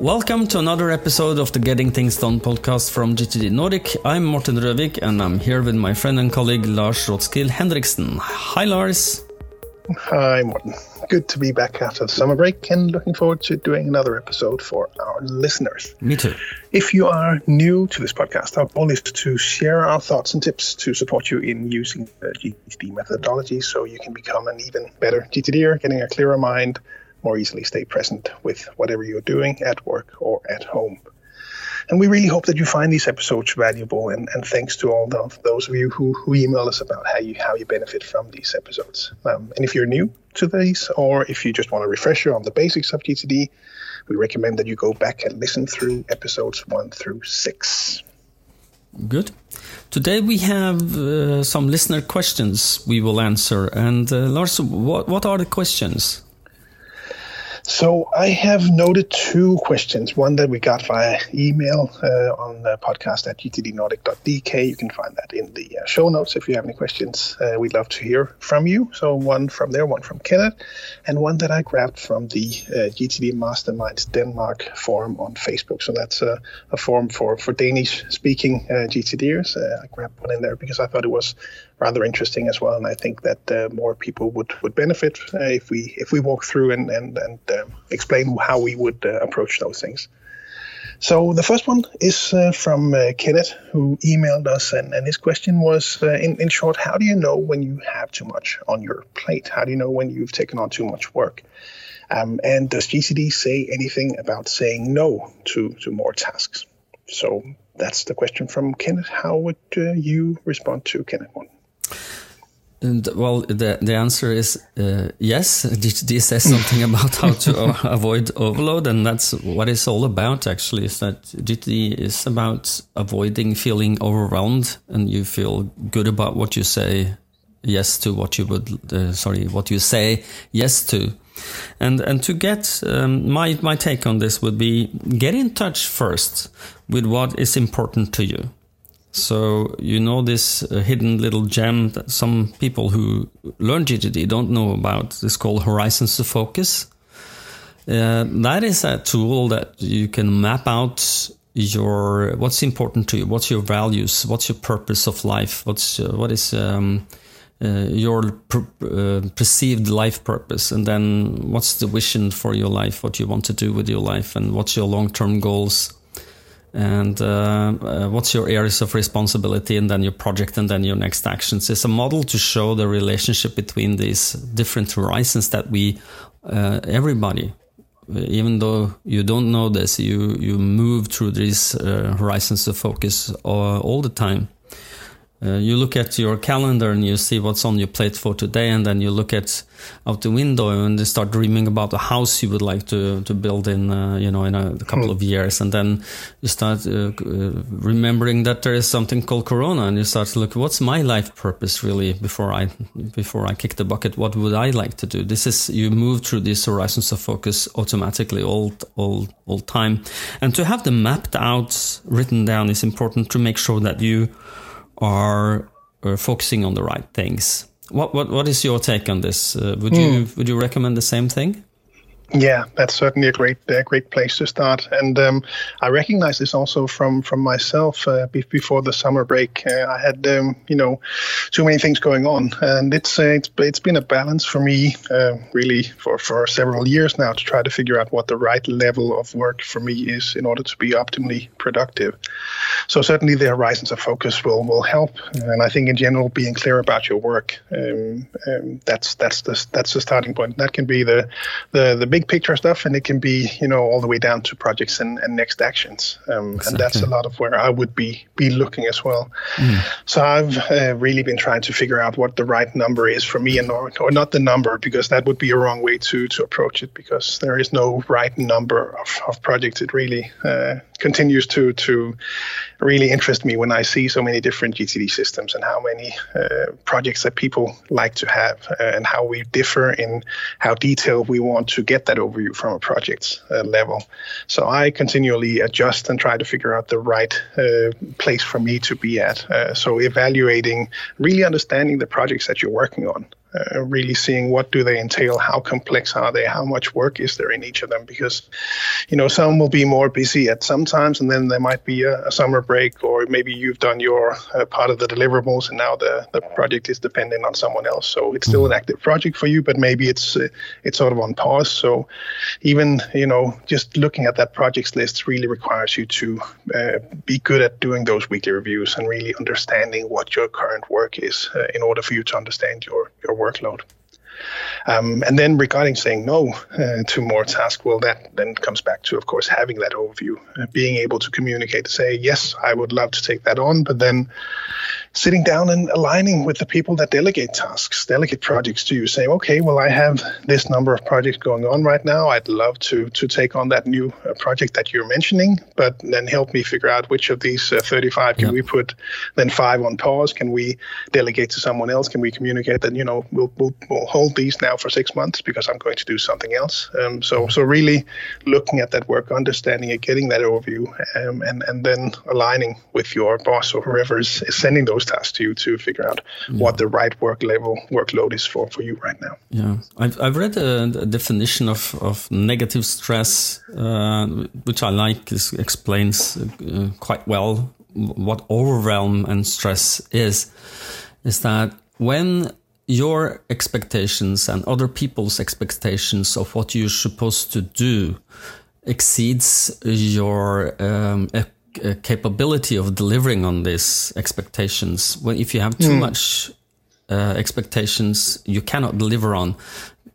Welcome to another episode of the Getting Things Done podcast from GTD Nordic. I'm Morten Røvik and I'm here with my friend and colleague Lars Rotskild Hendriksen. Hi, Lars. Hi, Morten. Good to be back after the summer break and looking forward to doing another episode for our listeners. Me too. If you are new to this podcast, our goal is to share our thoughts and tips to support you in using the GTD methodology so you can become an even better GTDer, getting a clearer mind, more easily stay present with whatever you're doing at work or at home. And we really hope that you find these episodes valuable. And, and thanks to all of those of you who, who email us about how you how you benefit from these episodes. Um, and if you're new to these, or if you just want a refresher on the basics of GTD, we recommend that you go back and listen through episodes one through six. Good. Today we have uh, some listener questions we will answer. And uh, Lars, what, what are the questions? So I have noted two questions. One that we got via email uh, on the podcast at gtdnordic.dk. You can find that in the uh, show notes if you have any questions. Uh, we'd love to hear from you. So one from there, one from Kenneth, and one that I grabbed from the uh, GTD Masterminds Denmark forum on Facebook. So that's a, a forum for, for Danish-speaking uh, GTDers. Uh, I grabbed one in there because I thought it was rather interesting as well. And I think that uh, more people would would benefit uh, if we if we walk through and and and um, explain how we would uh, approach those things. So the first one is uh, from uh, Kenneth, who emailed us, and, and his question was, uh, in, in short, how do you know when you have too much on your plate? How do you know when you've taken on too much work? Um, and does GTD say anything about saying no to, to more tasks? So that's the question from Kenneth. How would you respond to Kenneth one? And well, the the answer is uh, yes. GTD says something about how to avoid overload, and that's what it's all about. Actually, is that GTD is about avoiding feeling overwhelmed, and you feel good about what you say yes to, what you would uh, sorry, what you say yes to, and and to get um, my my take on this would be get in touch first with what is important to you so you know this uh, hidden little gem that some people who learn GTD don't know about. This called Horizons of Focus. Uh, that is a tool that you can map out your what's important to you, what's your values, what's your purpose of life, what's uh, what is um, uh, your per, uh, perceived life purpose, and then what's the vision for your life, what you want to do with your life, and what's your long term goals and uh, uh, what's your areas of responsibility and then your project and then your next actions? It's a model to show the relationship between these different horizons that we uh, everybody even though you don't know this you you move through these uh, horizons of focus uh, all the time uh, you look at your calendar and you see what's on your plate for today, and then you look at out the window and you start dreaming about the house you would like to to build in, uh, you know, in a, a couple hmm. of years, and then you start uh, uh, remembering that there is something called Corona, and you start to look, what's my life purpose really before I before I kick the bucket? What would I like to do? This is you move through these horizons of focus automatically all all all time, and to have them mapped out, written down is important to make sure that you are uh, focusing on the right things. What what what is your take on this? Uh, would mm. you hmm. would you recommend the same thing? Yeah, that's certainly a great uh, great place to start, and um, I recognize this also from from myself. Uh, before the summer break, uh, I had um, you know too many things going on, and it's uh, it's it's been a balance for me uh, really for for several years now to try to figure out what the right level of work for me is in order to be optimally productive. So certainly the horizons of focus will will help, and I think in general being clear about your work um, um that's that's the that's the starting point. That can be the the the big big picture stuff, and it can be you know all the way down to projects and, and next actions, um, exactly. and that's a lot of where I would be be looking as well. Mm. So I've uh, really been trying to figure out what the right number is for me, and or, or not the number because that would be a wrong way to to approach it because there is no right number of, of projects. It really uh, continues to to really interest me when I see so many different GTD systems and how many uh, projects that people like to have uh, and how we differ in how detailed we want to get that overview from a project uh, level. So I continually adjust and try to figure out the right uh, place for me to be at. Uh, so evaluating, really understanding the projects that you're working on. Uh, really seeing what do they entail, how complex are they, how much work is there in each of them, because you know some will be more busy at some times, and then there might be a, a summer break, or maybe you've done your uh, part of the deliverables, and now the, the project is dependent on someone else. So it's still an active project for you, but maybe it's uh, it's sort of on pause. So even you know just looking at that projects list really requires you to uh, be good at doing those weekly reviews and really understanding what your current work is uh, in order for you to understand your your workload. Um, and then regarding saying no uh, to more tasks, well, that then comes back to, of course, having that overview, uh, being able to communicate, to say, yes, I would love to take that on, but then sitting down and aligning with the people that delegate tasks, delegate projects to you, saying, okay, well, I have this number of projects going on right now. I'd love to to take on that new uh, project that you're mentioning, but then help me figure out which of these uh, 35 can we put then five on pause? Can we delegate to someone else? Can we communicate that you know we'll we'll, we'll hold these now for six months because I'm going to do something else? Um, so so really looking at that work, understanding it, getting that overview, um, and and then aligning with your boss or whoever is, is sending those those tasks to you to figure out yeah. what the right work level workload is for for you right now. Yeah, I've I've read a, a definition of of negative stress, uh, which I like. This explains uh, quite well what overwhelm and stress is. Is that when your expectations and other people's expectations of what you're supposed to do exceeds your um, uh, capability of delivering on these expectations. When if you have too mm. much uh, expectations, you cannot deliver on.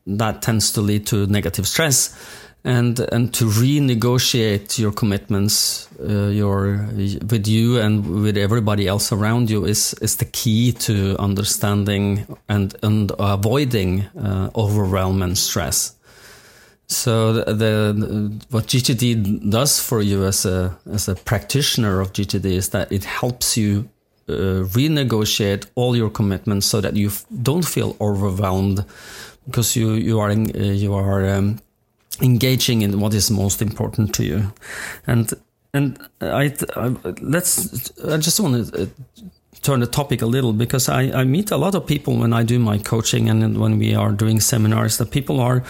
That tends to lead to negative stress, and and to renegotiate your commitments, uh, your with you and with everybody else around you is is the key to understanding and and avoiding uh, overwhelm and stress. So the, the, what GTD does for you as a as a practitioner of GTD is that it helps you uh, renegotiate all your commitments so that you don't feel overwhelmed because you you are in, uh, you are um, engaging in what is most important to you, and and I, I let's I just want to. Uh, turn the topic a little because I, I meet a lot of people when I do my coaching and when we are doing seminars that people are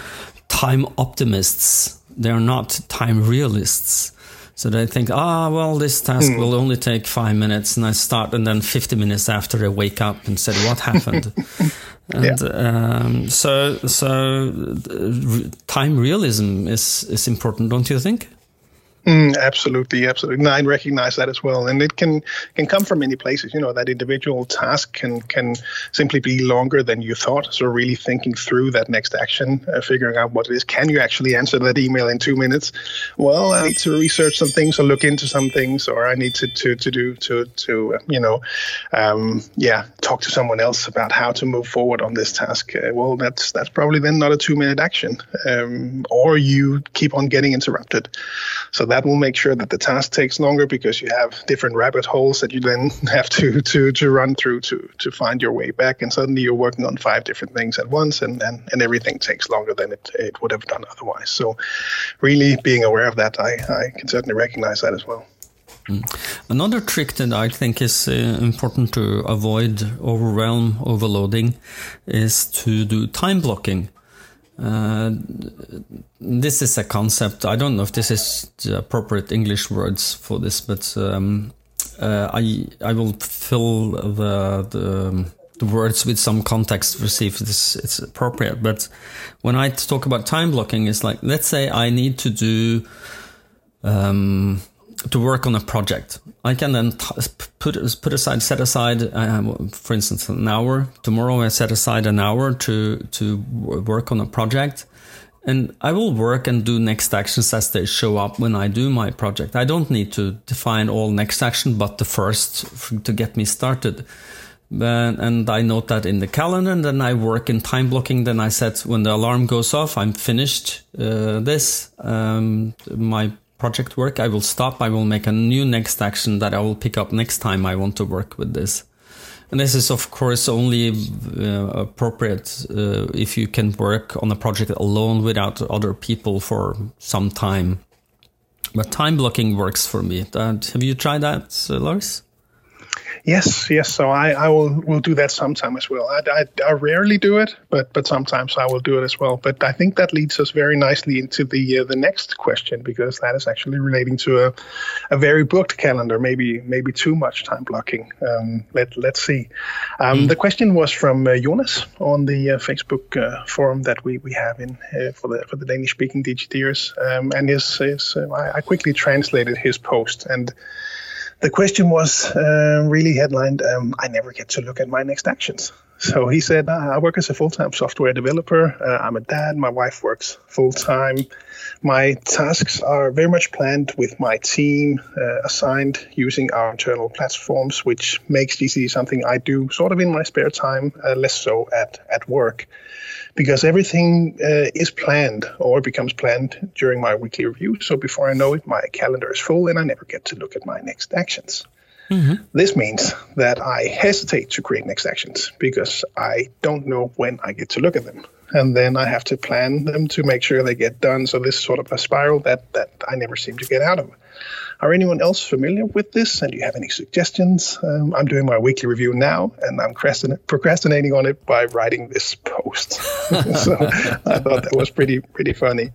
time optimists. They're not time realists. So they think, ah, well, this task mm. will only take five minutes, and I start, and then 50 minutes after I wake up and said, what happened? and yeah. um, so, so time realism is is important, don't you think? Mm, absolutely, absolutely. No, I recognize that as well, and it can can come from many places. You know, that individual task can can simply be longer than you thought. So really thinking through that next action, uh, figuring out what it is. Can you actually answer that email in two minutes? Well, I need to research some things or look into some things, or I need to to to do to to uh, you know, um, yeah, talk to someone else about how to move forward on this task. Uh, well, that's that's probably then not a two minute action, um, or you keep on getting interrupted. So that that will make sure that the task takes longer because you have different rabbit holes that you then have to to to run through to to find your way back and suddenly you're working on five different things at once and and, and everything takes longer than it, it would have done otherwise so really being aware of that i i can certainly recognize that as well mm. Another trick that I think is uh, important to avoid overwhelm overloading is to do time blocking. Uh, this is a concept. I don't know if this is the appropriate English words for this, but um, uh, I I will fill the, the, the words with some context to see if this it's appropriate. But when I talk about time blocking, it's like let's say I need to do. Um, to work on a project. I can then put put aside, set aside, uh, for instance, an hour. Tomorrow, I set aside an hour to to work on a project, and I will work and do next actions as they show up when I do my project. I don't need to define all next action, but the first to get me started. and I note that in the calendar, and then I work in time blocking. Then I set when the alarm goes off, I'm finished uh, this. Um, my project work. I will stop. I will make a new next action that I will pick up next time I want to work with this. And this is, of course, only uh, appropriate uh, if you can work on a project alone without other people for some time. But time blocking works for me. have you tried that, uh, Lars? Yes, yes. So I, I will will do that sometime as well. I, I, I, rarely do it, but but sometimes I will do it as well. But I think that leads us very nicely into the uh, the next question because that is actually relating to a, a very booked calendar. Maybe maybe too much time blocking. Um, let let's see. Um, mm. The question was from uh, Jonas on the uh, Facebook uh, forum that we, we have in uh, for the for the Danish speaking GTDers, um, and his, his uh, I, I quickly translated his post and the question was uh, really headlined um, I never get to look at my next actions. So he said, I work as a full time software developer. Uh, I'm a dad. My wife works full time. My tasks are very much planned with my team uh, assigned using our internal platforms, which makes GTD something I do sort of in my spare time, uh, less so at, at work because everything uh, is planned or becomes planned during my weekly review. So before I know it, my calendar is full and I never get to look at my next actions. Mm-hmm. This means that I hesitate to create next actions because I don't know when I get to look at them. And then I have to plan them to make sure they get done. So this is sort of a spiral that, that I never seem to get out of. Are anyone else familiar with this? And do you have any suggestions? Um, I'm doing my weekly review now, and I'm procrastinating on it by writing this post. so I thought that was pretty pretty funny.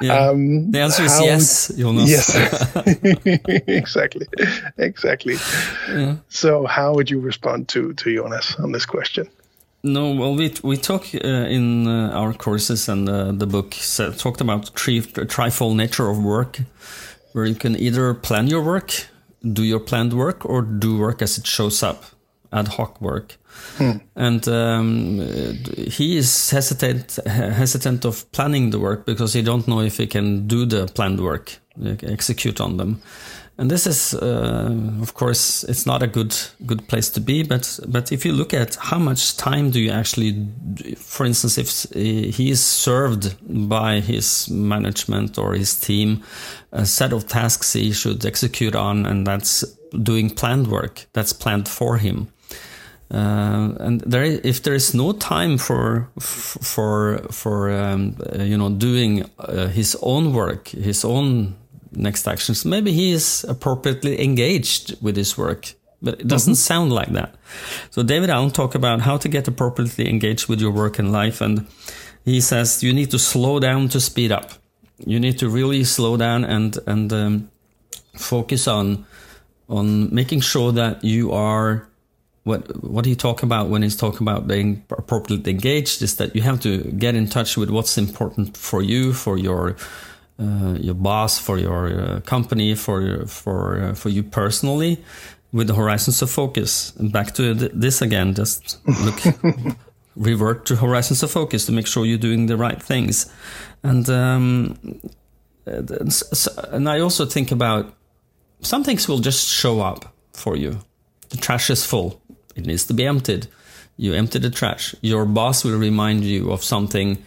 Yeah. Um, the answer is yes, Jonas. Yes, exactly, exactly. Yeah. So how would you respond to to Jonas on this question? No, well, we we talk uh, in uh, our courses and uh, the book so, talked about tri- trifold nature of work where you can either plan your work, do your planned work, or do work as it shows up, ad hoc work. Hmm. And um, he is hesitant hesitant of planning the work because he don't know if he can do the planned work, execute on them and this is, uh, of course, it's not a good good place to be. But but if you look at how much time do you actually, for instance, if he is served by his management or his team, a set of tasks he should execute on, and that's doing planned work that's planned for him. Uh, and there, if there is no time for for for um, uh, you know doing uh, his own work, his own next actions. Maybe he is appropriately engaged with his work, but it doesn't mm-hmm. sound like that. So David Allen talk about how to get appropriately engaged with your work and life, and he says you need to slow down to speed up. You need to really slow down and and um, focus on on making sure that you are what what he talk about when he's talking about being appropriately engaged is that you have to get in touch with what's important for you for your uh, your boss, for your uh, company, for for uh, for you personally, with the horizons of focus. And back to this again, just look, revert to horizons of focus to make sure you're doing the right things. And um, and I also think about some things will just show up for you. The trash is full; it needs to be emptied. You empty the trash. Your boss will remind you of something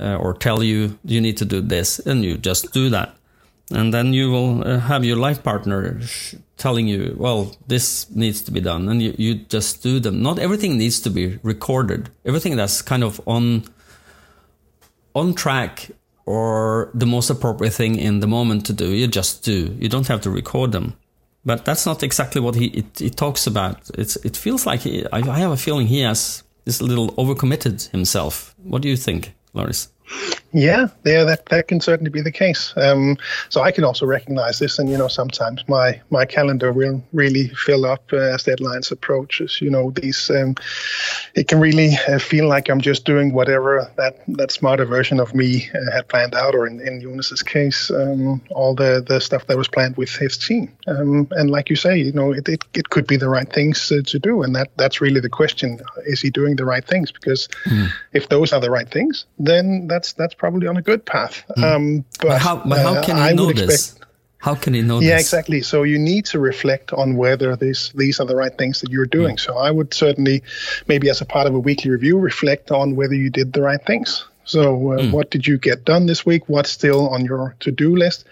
uh, or tell you you need to do this, and you just do that. And then you will uh, have your life partner telling you, well, this needs to be done, and you, you just do them. Not everything needs to be recorded. Everything that's kind of on on track or the most appropriate thing in the moment to do, you just do. You don't have to record them. But that's not exactly what he it, it talks about. It's it feels like he, I, I have a feeling he has this little overcommitted himself. What do you think? Lars? Yeah, yeah, that, that can certainly be the case. Um, so I can also recognize this, and you know, sometimes my my calendar will really fill up uh, as deadlines approaches. You know, these um, it can really uh, feel like I'm just doing whatever that that smarter version of me uh, had planned out, or in, in Jonas's case, um, all the the stuff that was planned with his team. Um, and like you say, you know, it, it, it could be the right things uh, to do, and that that's really the question: Is he doing the right things? Because mm. if those are the right things, then that's that's probably on a good path. Mm. Um, but, but, how, but how can uh, he know this? Expect, how can he know this? yeah, this? exactly. So you need to reflect on whether these these are the right things that you're doing. Mm. So I would certainly, maybe as a part of a weekly review, reflect on whether you did the right things. So, uh, mm. what did you get done this week? What's still on your to do list?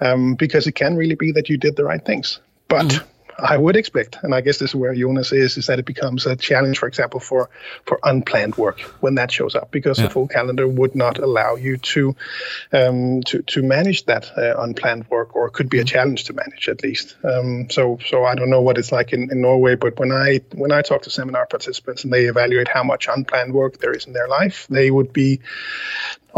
Um, because it can really be that you did the right things. But mm. I would expect, and I guess this is where Jonas is, is that it becomes a challenge, for example, for for unplanned work when that shows up, because yeah. the full calendar would not allow you to um, to to manage that uh, unplanned work, or could be a mm-hmm. challenge to manage at least. Um, so so I don't know what it's like in, in Norway, but when I when I talk to seminar participants and they evaluate how much unplanned work there is in their life, they would be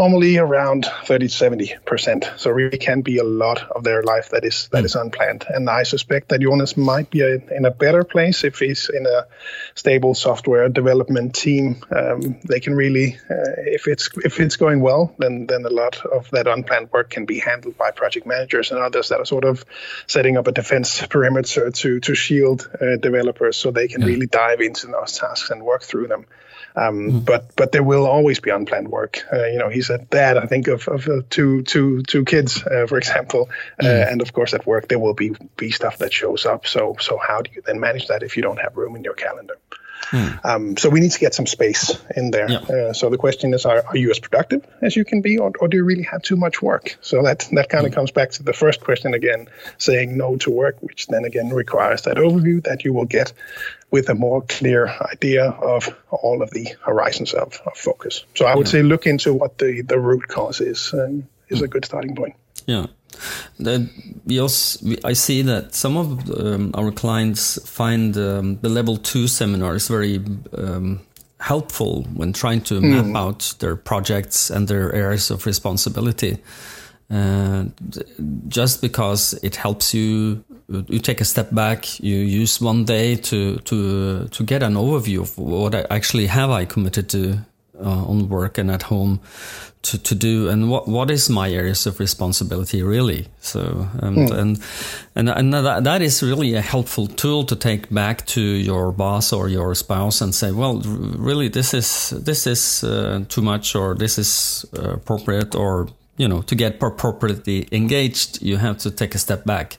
normally around 30 to 70 percent. So really can be a lot of their life that is that mm. unplanned. And I suspect that Jonas might be a, in a better place if he's in a stable software development team. Um, they can really, uh, if it's if it's going well, then then a lot of that unplanned work can be handled by project managers and others that are sort of setting up a defense perimeter to to shield uh, developers so they can yeah. really dive into those tasks and work through them. Um, mm. But but there will always be unplanned work. Uh, you know, he's a dad. I think of of uh, two two two kids, uh, for example, mm. and of course at work there will be be stuff that shows up. So so how do you then manage that if you don't have room in your calendar? Mm. Um, so we need to get some space in there. Yeah. Uh, so the question is, are, are, you as productive as you can be, or, or, do you really have too much work? So that that kind of mm. comes back to the first question again, saying no to work, which then again requires that overview that you will get with a more clear idea of all of the horizons of, of focus. So I would yeah. say look into what the, the root cause is um, is a good starting point. Yeah. The, we also, I see that some of um, our clients find um, the level two seminars very um, helpful when trying to mm. map out their projects and their areas of responsibility. Uh, just because it helps you you take a step back you use one day to to to get an overview of what I actually have i committed to uh, on work and at home to, to do and what what is my areas of responsibility really so um, hmm. and and and that, that is really a helpful tool to take back to your boss or your spouse and say well really this is this is uh, too much or this is uh, appropriate or you know, to get appropriately engaged, you have to take a step back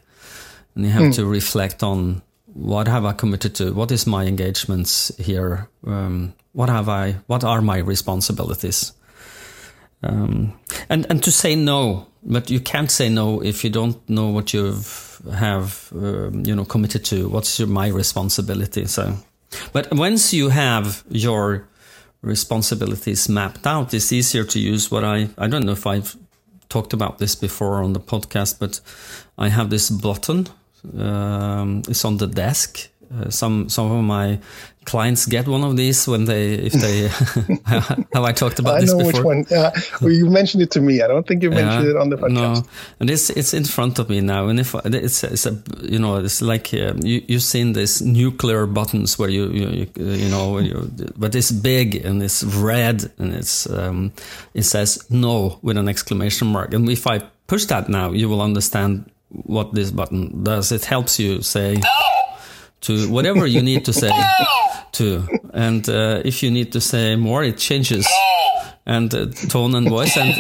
and you have mm. to reflect on what have I committed to? What is my engagements here? Um, what have I? What are my responsibilities? Um, and and to say no, but you can't say no if you don't know what you have, um, you know, committed to. What's your, my responsibility? So, but once you have your responsibilities mapped out, it's easier to use what I I don't know if I've talked about this before on the podcast, but I have this button. Um, it's on the desk. Uh, some some of my clients get one of these when they if they have I talked about I this know before? which one. Yeah, well, you mentioned it to me. I don't think you mentioned yeah, it on the podcast. No, and it's it's in front of me now, and if it's it's a you know it's like um, you you've seen these nuclear buttons where you you you know you, but it's big and it's red and it's um, it says no with an exclamation mark, and if I push that now, you will understand what this button does. It helps you say. To whatever you need to say to. And uh, if you need to say more, it changes and uh, tone and voice. And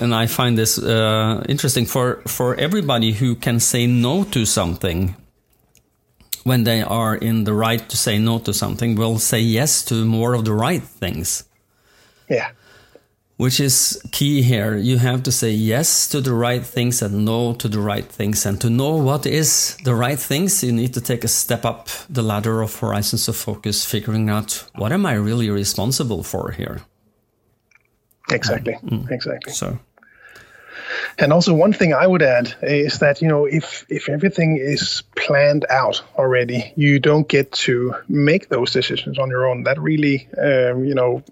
and I find this uh, interesting for for everybody who can say no to something. When they are in the right to say no to something, will say yes to more of the right things. Yeah which is key here. You have to say yes to the right things and no to the right things. And to know what is the right things, you need to take a step up the ladder of horizons of focus, figuring out what am I really responsible for here. Exactly. Mm. Exactly. So and also, one thing I would add is that you know if if everything is planned out already, you don't get to make those decisions on your own. That really um, you know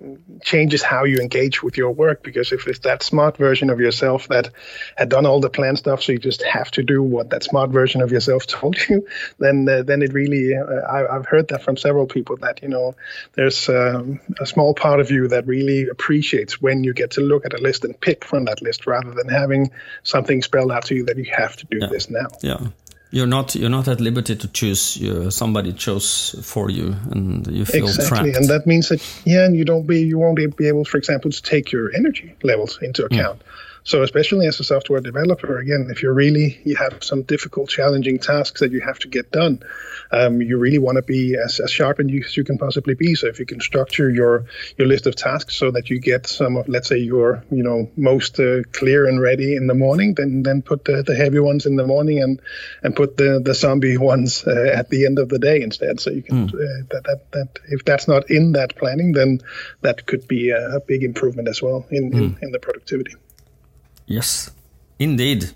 changes how you engage with your work because if it's that smart version of yourself that had done all the planned stuff, so you just have to do what that smart version of yourself told you, then uh, then it really uh, I, have heard that from several people that you know there's um, a small part of you that really appreciates when you get to look at a list and pick from that list rather than having something spelled out to you that you have to do yeah. this now. Yeah. You're not you're not at liberty to choose. You're, somebody chose for you, and you feel exactly. trapped. And that means that yeah, you don't be you won't be able, for example, to take your energy levels into account. Mm. So especially as a software developer, again, if you're really you have some difficult, challenging tasks that you have to get done, um, you really want to be as, as sharp as you, as you can possibly be. So if you can structure your your list of tasks so that you get some of, let's say, your you know most uh, clear and ready in the morning, then then put the, the heavy ones in the morning and and put the the zombie ones uh, at the end of the day instead. So you can mm. uh, that, that that if that's not in that planning, then that could be a, a big improvement as well in, mm. in, hmm. in the productivity. Yes, indeed.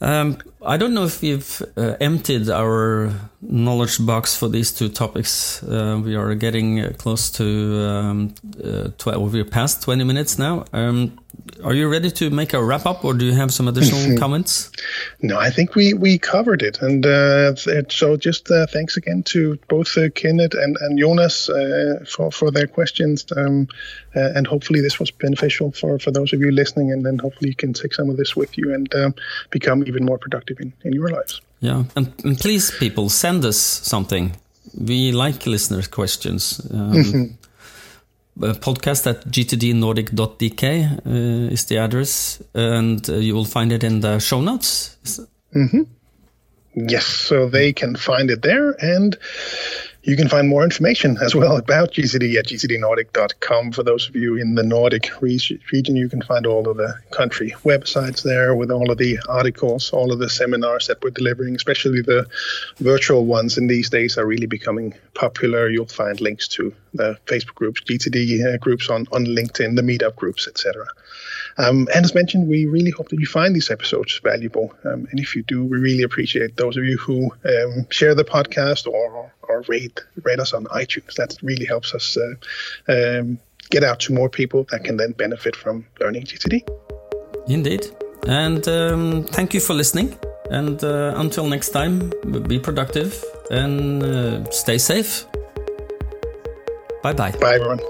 Um, I don't know if we've uh, emptied our knowledge box for these two topics. Uh, we are getting close to um, uh, 12, we're past 20 minutes now. Um, are you ready to make a wrap up or do you have some additional comments? No, I think we, we covered it. And uh, so just uh, thanks again to both uh, Kenneth and, and Jonas uh, for, for their questions. Um, uh, and hopefully this was beneficial for, for those of you listening. And then hopefully you can take some of this with you and um, become even more productive in, in your lives. Yeah. And, and please, people, send us something. We like listeners' questions. Um, mm-hmm. Podcast at gtdnordic.dk uh, is the address, and uh, you will find it in the show notes. Mm-hmm. Yes, so they can find it there, and you can find more information as well about GTD at gtdnordic.com. For those of you in the Nordic region, you can find all of the country websites there with all of the articles, all of the seminars that we're delivering, especially the virtual ones in these days are really becoming popular. You'll find links to the Facebook groups, GTD uh, groups on, on LinkedIn, the meetup groups, etc. Um, and as mentioned, we really hope that you find these episodes valuable. Um, and if you do, we really appreciate those of you who um, share the podcast or, or rate rate us on iTunes. That really helps us uh, um, get out to more people that can then benefit from learning GTD. Indeed. And um, thank you for listening. And uh, until next time, be productive and uh, stay safe. Bye bye. Bye, everyone.